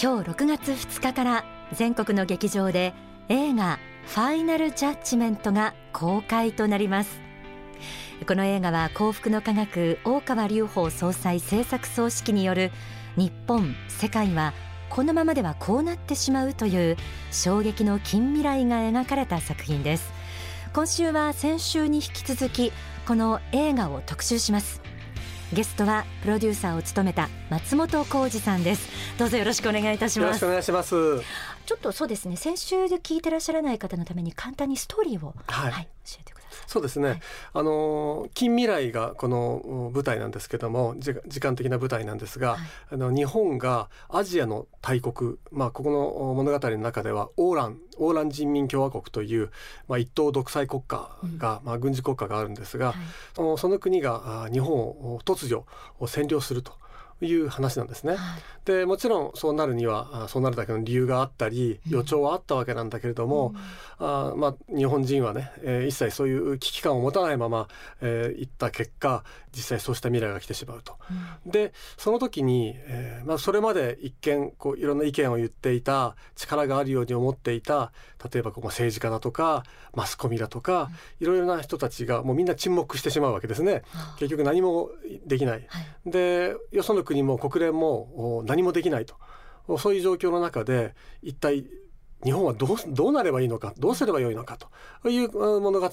今日6月2日から全国の劇場で映画ファイナルジャッジメントが公開となります。この映画は幸福の科学大川隆法総裁制作総指揮による日本世界はこのままではこうなってしまうという衝撃の近未来が描かれた作品です。今週は先週に引き続きこの映画を特集します。ゲストはプロデューサーを務めた松本浩二さんです。どうぞよろしくお願いいたします。よろしくお願いします。ちょっとそうですね。先週で聞いてらっしゃらない方のために簡単にストーリーを、はい、はい、教えてそうですね、はい、あの近未来がこの舞台なんですけども時間的な舞台なんですが、はい、あの日本がアジアの大国、まあ、ここの物語の中ではオーランオーラン人民共和国という、まあ、一党独裁国家が、うん、まあ、軍事国家があるんですが、はい、そのその国が日本を突如占領すると。いう話なんですね。はい、でもちろんそうなるにはそうなるだけの理由があったり予兆はあったわけなんだけれども、うん、あまあ、日本人はね、えー、一切そういう危機感を持たないまま、えー、いった結果実際そうした未来が来てしまうと。うん、でその時に、えーまあ、それまで一見こういろんな意見を言っていた力があるように思っていた例えばここ政治家だとかマスコミだとか、いろいろな人たちがもうみんな沈黙してしまうわけですね。結局何もできない。はい、でよその国も国連も何もできないと。そういう状況の中で一体日本はどうどうなればいいのかどうすればよいのかという物語。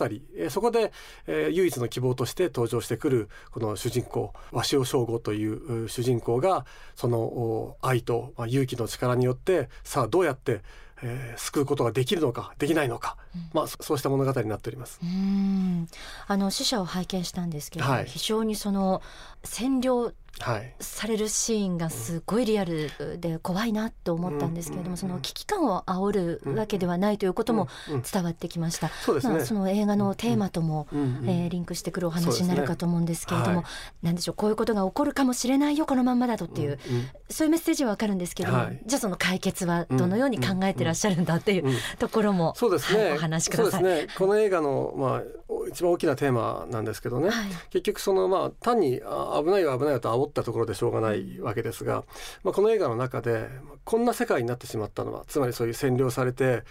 そこで、えー、唯一の希望として登場してくるこの主人公鷲尾正吾という主人公がその愛と、まあ、勇気の力によってさあどうやってえー、救うことができるのかできないのか、うん、まあそうした物語になっております。うん。あの死者を拝見したんですけど、はい、非常にその占領されるシーンがすごいリアルで怖いなと思ったんですけれども、その危機感を煽るわけではないということも伝わってきました。その映画のテーマとも、えー、リンクしてくるお話になるかと思うんですけれども、なんでしょうこういうことが起こるかもしれないよこのまんまだとっていう、そういうメッセージはわかるんですけども、じゃあその解決はどのように考えてらっしゃるんだっていうところも、そうですね、お話しください。ね、この映画のまあ一番大きなテーマなんですけどね、結局そのまあ単に危ないよ危ないよと煽ったところでしょうがないわけですが、まあ、この映画の中でこんな世界になってしまったのはつまりそういう占領されて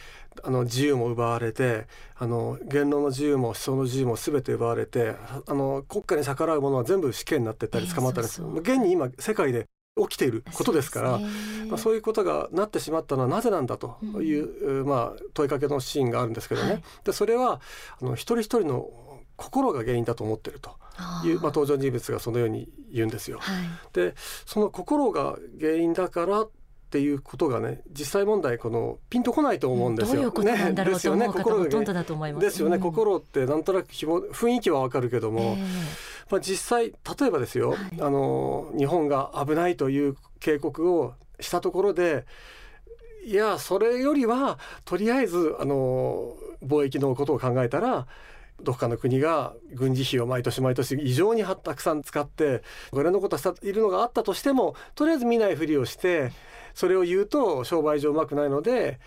あの自由も奪われてあの言論の自由も思想の自由も全て奪われてあの国家に逆らうものは全部死刑になってったり捕まったりする、えー、現に今世界で起きていることですからそう、ね、まあ、そういうことがなってしまったのはなぜなんだという、うん、まあ、問いかけのシーンがあるんですけどね、はい、でそれはあの一人一人の心が原因だと思ってるというまあ、登場人物がそのように言うんですよ。はい、でその心が原因だからっていうことがね実際問題このピンとこないと思うんですよ。ううね、ですよね心がですよね、うん、心ってなんとなく雰囲気はわかるけども、えー、まあ、実際例えばですよ、はい、あの日本が危ないという警告をしたところでいやそれよりはとりあえずあの貿易のことを考えたらどこかの国が軍事費を毎年毎年異常にたくさん使ってこれのことしているのがあったとしてもとりあえず見ないふりをしてそれを言うと商売上うまくないので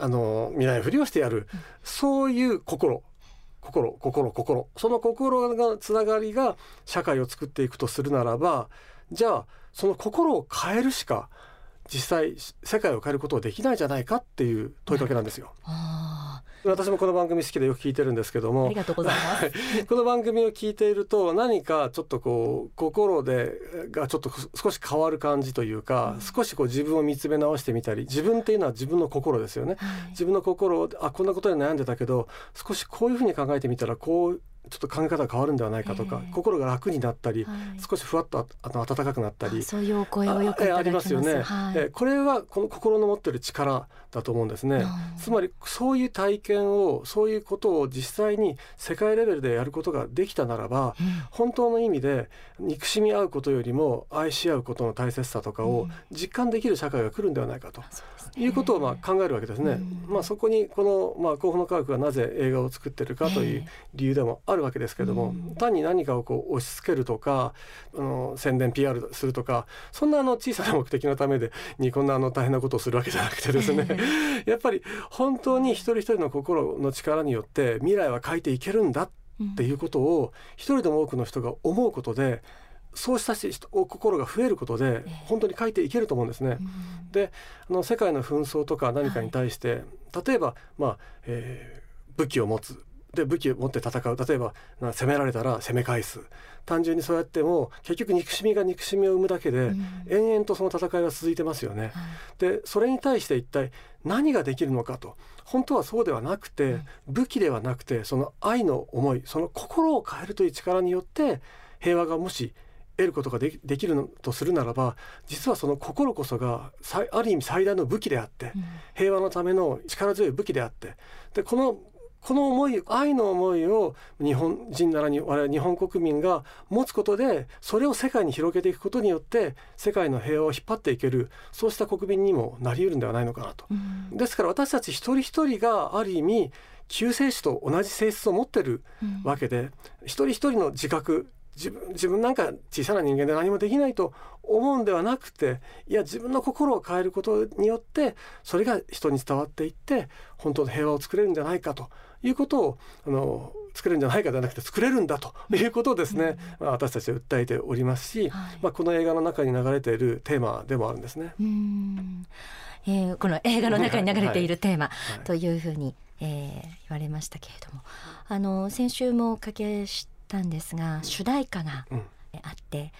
あの見ないふりをしてやる、そういう心。心心心。その心がつながりが社会を作っていくとするならばじゃあその心を変えるしか実際世界を変えることはできないじゃないかっていう問いかけなんですよ。私もこの番組好きでよく聞いてるんですけどもありがとうございます。この番組を聞いていると何かちょっとこう心でがちょっと少し変わる感じというか、うん、少しこう自分を見つめ直してみたり自分っていうのは自分の心ですよね、はい、自分の心をあこんなことに悩んでたけど少しこういうふうに考えてみたらこうちょっと考え方が変わるんではないかとか、えー、心が楽になったり、はい、少しふわっとあの暖かくなったりそういうお声をよくありますよね、はい、えこれはこの心の持ってる力だと思うんですね、うん、つまりそういう体験をそういうことを実際に世界レベルでやることができたならば、うん、本当の意味で憎しみ合うことよりも愛し合うことの大切さとかを実感できる社会が来るんではないかと、うん、いうことをまあ考えるわけですね。まあ、そこにこの、まあ、幸福の科学がなぜ映画を作ってるかという理由でもあるわけですけども、単に何かをこう押し付けるとかあの宣伝 PR するとかそんなあの小さな目的のためでにこんなあの大変なことをするわけじゃなくてですね やっぱり本当に一人一人の心の力によって未来は変えていけるんだっていうことを一人でも多くの人が思うことでそうした心が増えることで本当に書いていけると思うんですね。であの世界の紛争とか何かに対して、はい、例えば、まあえー、武器を持つで武器を持って戦う。例えば攻められたら攻め返す。単純にそうやっても結局憎しみが憎しみを生むだけで、うん、延々とその戦いは続いてますよね。はい、でそれに対して一体何ができるのかと。本当はそうではなくて、うん、武器ではなくてその愛の思いその心を変えるという力によって平和がもし得ることができるのとするならば実はその心こそがある意味最大の武器であって、うん、平和のための力強い武器であってでこのこの思い愛の思いを日本人ならに我々日本国民が持つことでそれを世界に広げていくことによって世界の平和を引っ張っていけるそうした国民にもなり得るんではないのかなと。うん、ですから私たち一人一人がある意味救世主と同じ性質を持ってるわけで、うん、一人一人の自覚自分自分なんか小さな人間で何もできないと思うんではなくていや自分の心を変えることによってそれが人に伝わっていって本当の平和を作れるんじゃないかということをあの作れるんじゃないかではなくて作れるんだということをですね、うん、まあ、私たちは訴えておりますし、はい、まあ、この映画の中に流れているテーマでもあるんですね。うん。えー、この映画の中に流れているテーマというふうに、えー、言われましたけれどもあの先週もおかけしたんですが主題歌が、うんあって、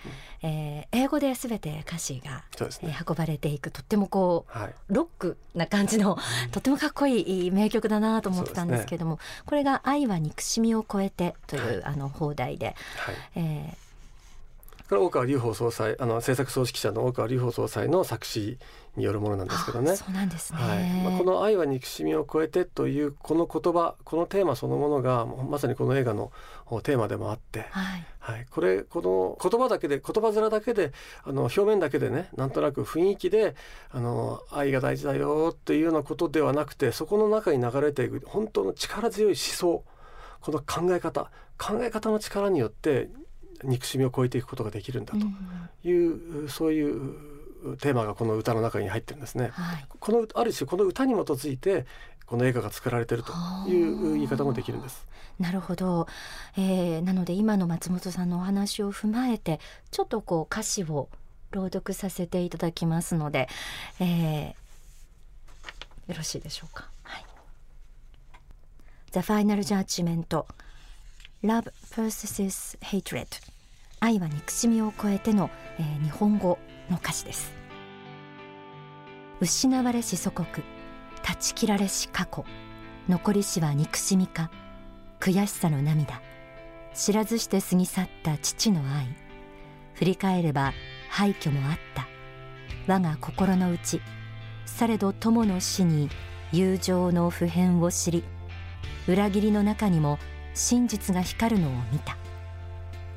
うん、えー、英語で全て歌詞が、ね。えー、運ばれていくとってもこう、はい、ロックな感じの、とってもかっこいい名曲だなと思ってたんですけども、ね、これが「愛は憎しみを超えて」という、はい、あの放題で、はい、えーこれ大川隆法総裁あの制作総指揮者の大川隆法総裁の作詞によるものなんですけどね。そうなんですね、はい。まあ、この「愛は憎しみを超えて」というこの言葉このテーマそのものがまさにこの映画のテーマでもあって、はい、はい、これこの言葉だけで言葉面だけであの表面だけでねなんとなく雰囲気であの愛が大事だよっていうようなことではなくてそこの中に流れていく本当の力強い思想。この考え方。考え方の力によって憎しみを超えていくことができるんだという、うん、そういうテーマがこの歌の中に入ってるんですね。はい、このある種この歌に基づいてこの映画が作られてるという言い方もできるんです。なるほど、えー、なので今の松本さんのお話を踏まえてちょっとこう歌詞を朗読させていただきますので、えー、よろしいでしょうか。はい、The Final Judgment Love versus Hatred. 愛は憎しみを超えての、えー、日本語の歌詞です。失われし祖国断ち切られし過去。残りしは憎しみか悔しさの涙。知らずして過ぎ去った父の愛。振り返れば廃墟もあった。我が心の内。されど友の死に友情の普遍を知り裏切りの中にも真実が光るのを見た。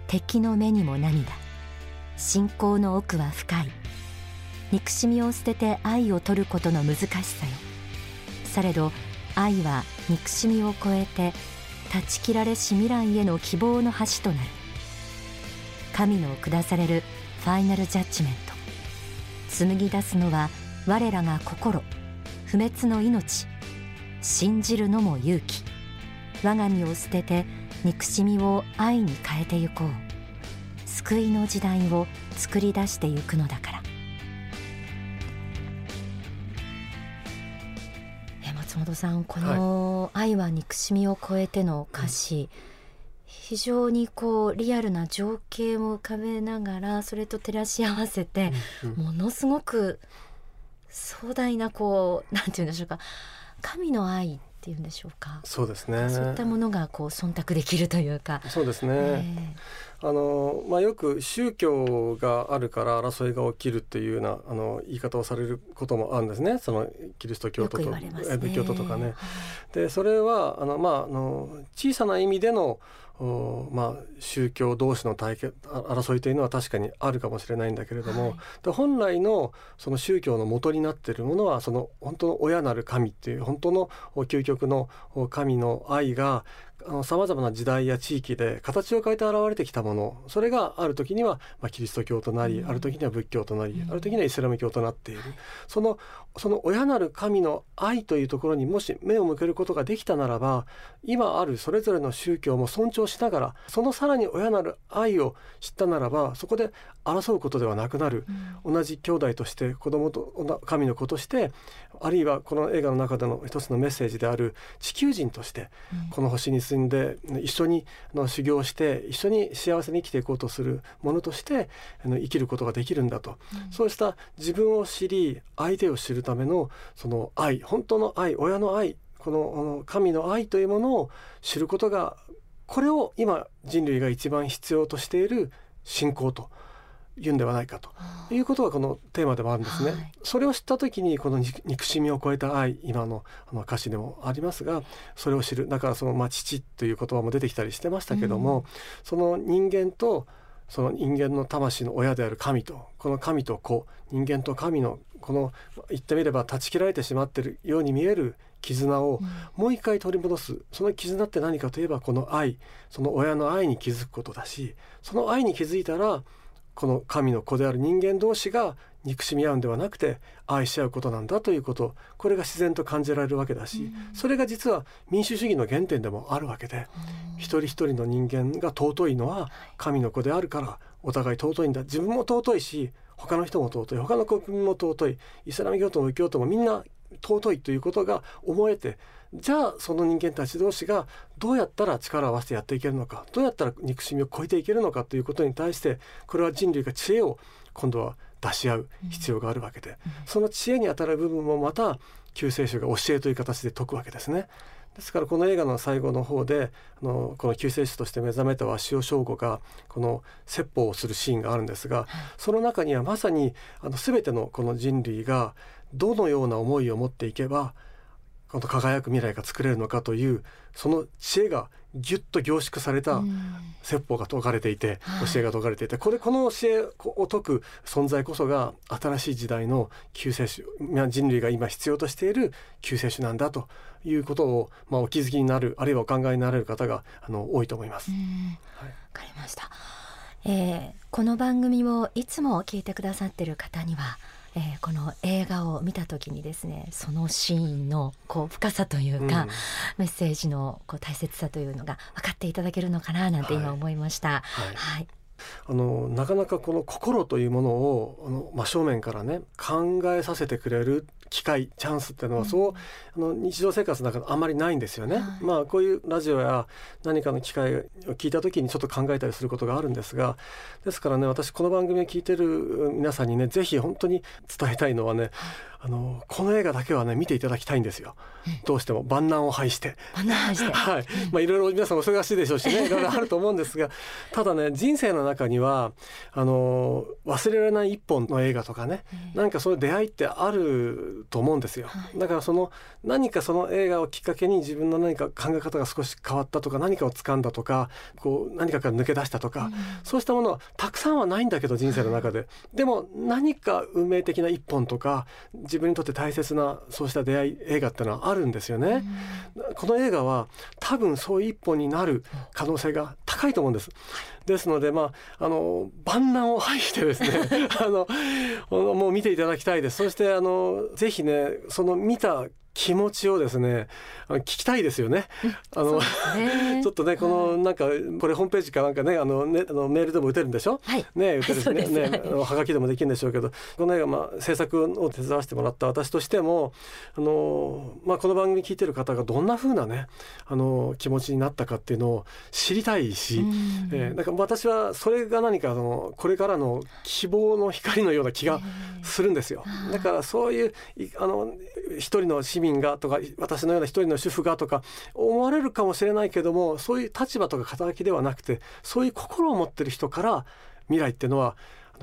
敵の目にも涙。信仰の奥は深い。憎しみを捨てて愛を取ることの難しさよ。されど愛は憎しみを超えて断ち切られし未来への希望の橋となる。神の下されるファイナルジャッジメント。紡ぎ出すのは我らが心。不滅の命。信じるのも勇気。我が身を捨てて憎しみを愛に変えてゆこう。救いの時代を作り出してゆくのだから。え松本さんこの「愛は憎しみを超えて」の歌詞、はい。非常にこうリアルな情景を浮かべながらそれと照らし合わせて、ものすごく壮大なこうなんて言うんでしょうか。神の愛っていうんでしょうか。そうですね。そういったものがこう忖度できるというか。そうですね。えー、あのまあよく宗教があるから争いが起きるっていうようなあの言い方をされることもあるんですね。そのキリスト教徒と、ね、仏教徒とかね。でそれはあのまああの小さな意味でのまあ、宗教同士の対決争いというのは確かにあるかもしれないんだけれども、はい、本来のその宗教の元になっているものはその本当の親なる神っていう本当の究極の神の愛がさまざまな時代や地域で形を変えて現れてきたもの。それがある時には、まあ、キリスト教となり、うん、ある時には仏教となり、うん、ある時にはイスラム教となっている。そのその親なる神の愛というところにもし目を向けることができたならば今あるそれぞれの宗教も尊重しながらそのさらに親なる愛を知ったならばそこで争うことではなくなる、うん、同じ兄弟として子供と神の子としてあるいはこの映画の中での一つのメッセージである地球人としてこの星に住んで一緒にの修行して一緒に幸せに生きていこうとするものとして生きることができるんだと、うん、そうした自分を知り相手を知るためのその愛本当の愛親の愛この神の愛というものを知ることがこれを今人類が一番必要としている信仰と言うんではないかということがこのテーマでもあるんですね。はい、それを知った時にこの憎しみを超えた愛今のあの歌詞でもありますがそれを知るだからそのまあ父という言葉も出てきたりしてましたけども、うん、その人間とその人間の魂の親である神とこの神と子人間と神のこの言ってみれば断ち切られてしまっているように見える絆をもう一回取り戻す、その絆って何かといえばこの愛。その親の愛に気づくことだしその愛に気づいたらこの神の子である人間同士が憎しみ合うんではなくて愛し合うことなんだということ。これが自然と感じられるわけだし、それが実は民主主義の原点でもあるわけで、一人一人の人間が尊いのは神の子であるからお互い尊いんだ。自分も尊いし他の人も尊い。他の国民も尊い。イスラム教徒も仏教徒もみんな尊いということが思えてじゃあその人間たち同士がどうやったら力を合わせてやっていけるのかどうやったら憎しみを超えていけるのかということに対してこれは人類が知恵を今度は出し合う必要があるわけで、うん、その知恵にあたる部分もまた救世主が教えという形で説くわけですね。ですからこの映画の最後の方であのこの救世主として目覚めた鷲尾翔吾がこの説法をするシーンがあるんですが、その中にはまさにあの全てのこの人類がどのような思いを持っていけばこの輝く未来が作れるのかというその知恵がぎゅっと凝縮された説法が説かれていて、教えが説かれていてこれこの教えを説く存在こそが新しい時代の救世主人類が今必要としている救世主なんだということを、まあ、お気づきになるあるいはお考えになれる方があの多いと思います。わ、はい、かりました、えー、この番組をいつも聞いてくださっている方にはえー、この映画を見た時にですねそのシーンのこう深さというか、うん、メッセージのこう大切さというのが分かっていただけるのかななんて今思いました。はい、はい。はい。あのなかなかこの心というものをあの真正面からね考えさせてくれる機会チャンスっていうのはそう、あの日常生活の中であんまりないんですよね。はい、まあこういうラジオや何かの機会を聞いた時にちょっと考えたりすることがあるんですがですからね私この番組を聞いてる皆さんにねぜひ本当に伝えたいのはね、あのこの映画だけはね見ていただきたいんですよ、うん、どうしても万難を排して。万難排して。はい、まあいろいろ皆さんお忙しいでしょうしねいろいろあると思うんですが ただね人生の中にはあの忘れられない一本の映画とかね、うん、なんかそういう出会いってあると思うんですよ、はい、だからその何かその映画をきっかけに自分の何か考え方が少し変わったとか何かを掴んだとかこう何かから抜け出したとか、うん、そうしたものはたくさんはないんだけど人生の中で、でも何か運命的な一本とか自分にとって大切なそうした出会い映画ってのはあるんですよね、うん、この映画は多分そういう一本になる可能性が高いと思うんです。ですのでまああの万難を排してですね あのもう見ていただきたいです。そしてあのぜひねその見た気持ちをですね聞きたいですよね。あの、ね、ちょっとねこのなんかこれホームページかなんかねあのねあのメールでも打てるんでしょ？はい、ね打てるしね。ねはがきでもできるんでしょうけど。この映画まあ制作を手伝わせてもらった私としてもあのまあこの番組聞いてる方がどんな風なねあの気持ちになったかっていうのを知りたいし、うん、えー、なんか私はそれが何かあのこれからの希望の光のような気がするんですよ。だからそういうあの一人の市民がとか私のような一人の主婦がとか思われるかもしれないけどもそういう立場とか肩書きではなくてそういう心を持ってる人から未来っていうのは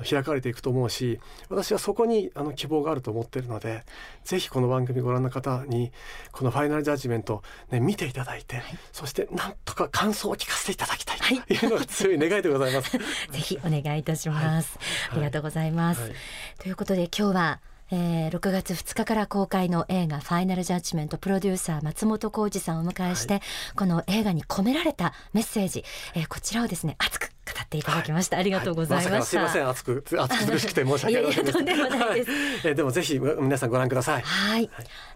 開かれていくと思うし私はそこにあの希望があると思っているのでぜひこの番組ご覧の方にこのファイナルジャッジメント、ね、見ていただいて、はい、そしてなんとか感想を聞かせていただきたいというのが強い願いでございます。ぜひお願いいたします、はい、ありがとうございます、はい、ということで今日はえー、6月2日から公開の映画「ファイナルジャッジメント」プロデューサー松本浩二さんをお迎えして、はい、この映画に込められたメッセージ、えー、こちらをですね熱く語っていただきました、はい、ありがとうございました、ま、すみません熱く熱くしくて申し訳ありませんでしたはい、えでもぜひ皆さんご覧ください。はい、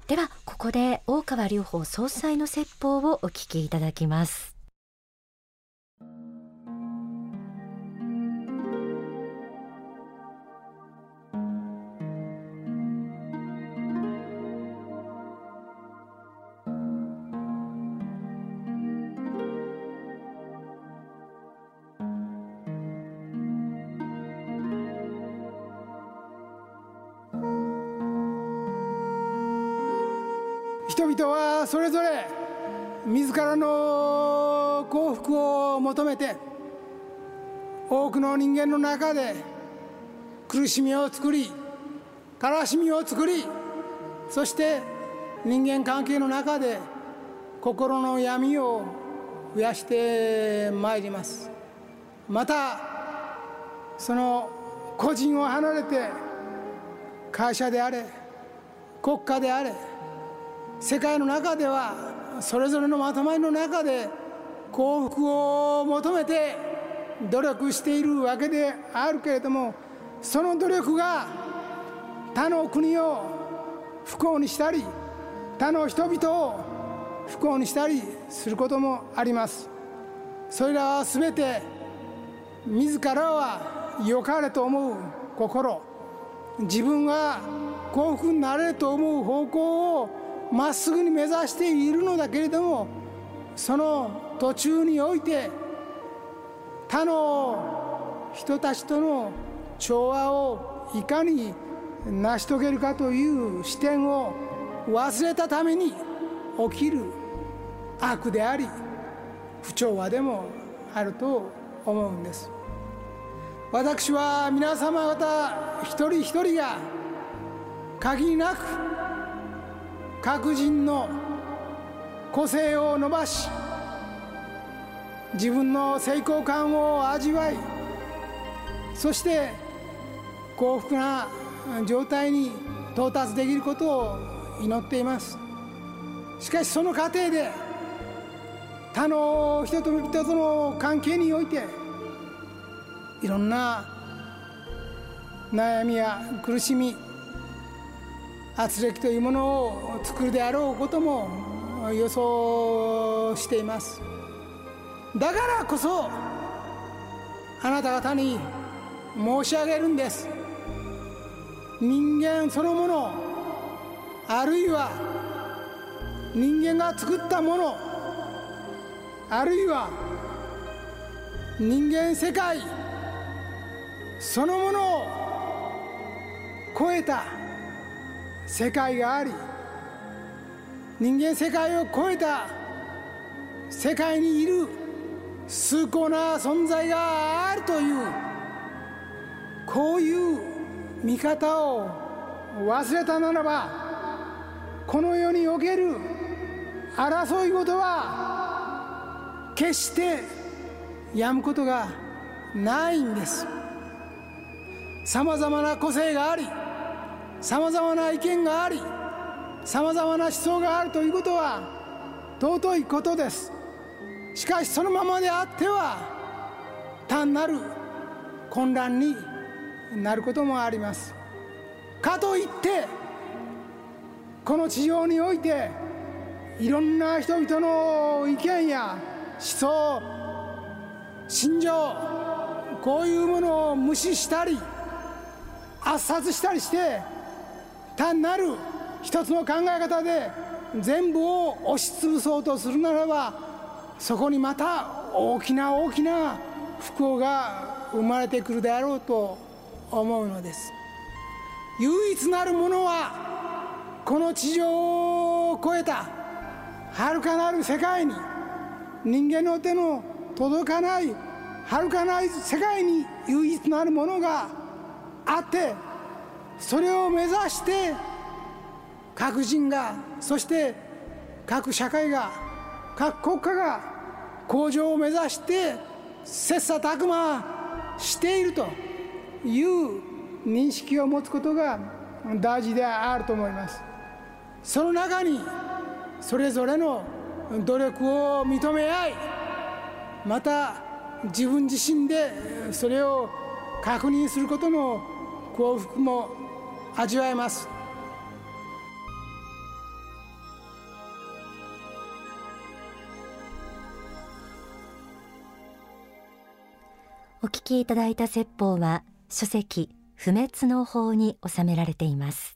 ではここで大川隆法総裁の説法をお聞きいただきます人々はそれぞれ自らの幸福を求めて多くの人間の中で苦しみを作り悲しみを作りそして人間関係の中で心の闇を増やしてまいります。またその個人を離れて会社であれ国家であれ世界の中ではそれぞれのまとまりの中で幸福を求めて努力しているわけであるけれどもその努力が他の国を不幸にしたり他の人々を不幸にしたりすることもあります。それらは全て自らは良かれと思う心。自分が幸福になれると思う方向をまっすぐに目指しているのだけれどもその途中において他の人たちとの調和をいかに成し遂げるかという視点を忘れたために起きる悪であり不調和でもあると思うんです。私は皆様方一人一人が限りなく各人の個性を伸ばし自分の成功感を味わいそして幸福な状態に到達できることを祈っています。しかしその過程で他の人と人との関係においていろんな悩みや苦しみ圧力というものを作るであろうことも予想しています。だからこそあなた方に申し上げるんです。人間そのものあるいは人間が作ったものあるいは人間世界そのものを超えた世界があり人間世界を超えた世界にいる崇高な存在があるというこういう見方を忘れたならばこの世における争い事は決してやむことがないんです。さまざまな個性がありさまざまな意見がありさまざまな思想があるということは尊いことです。しかしそのままであっては単なる混乱になることもあります。かといってこの地上においていろんな人々の意見や思想心情こういうものを無視したり圧殺したりして単なる一つの考え方で全部を押しつぶそうとするならばそこにまた大きな大きな不幸が生まれてくるであろうと思うのです。唯一なるものはこの地上を超えた遥かなる世界に人間の手の届かない遥かなる世界に唯一なるものがあってそれを目指して各人がそして各社会が各国家が向上を目指して切磋琢磨しているという認識を持つことが大事であると思います。その中にそれぞれの努力を認め合いまた自分自身でそれを確認することの幸福も味わえます。聞きいただいた説法は書籍不滅の法に収められています。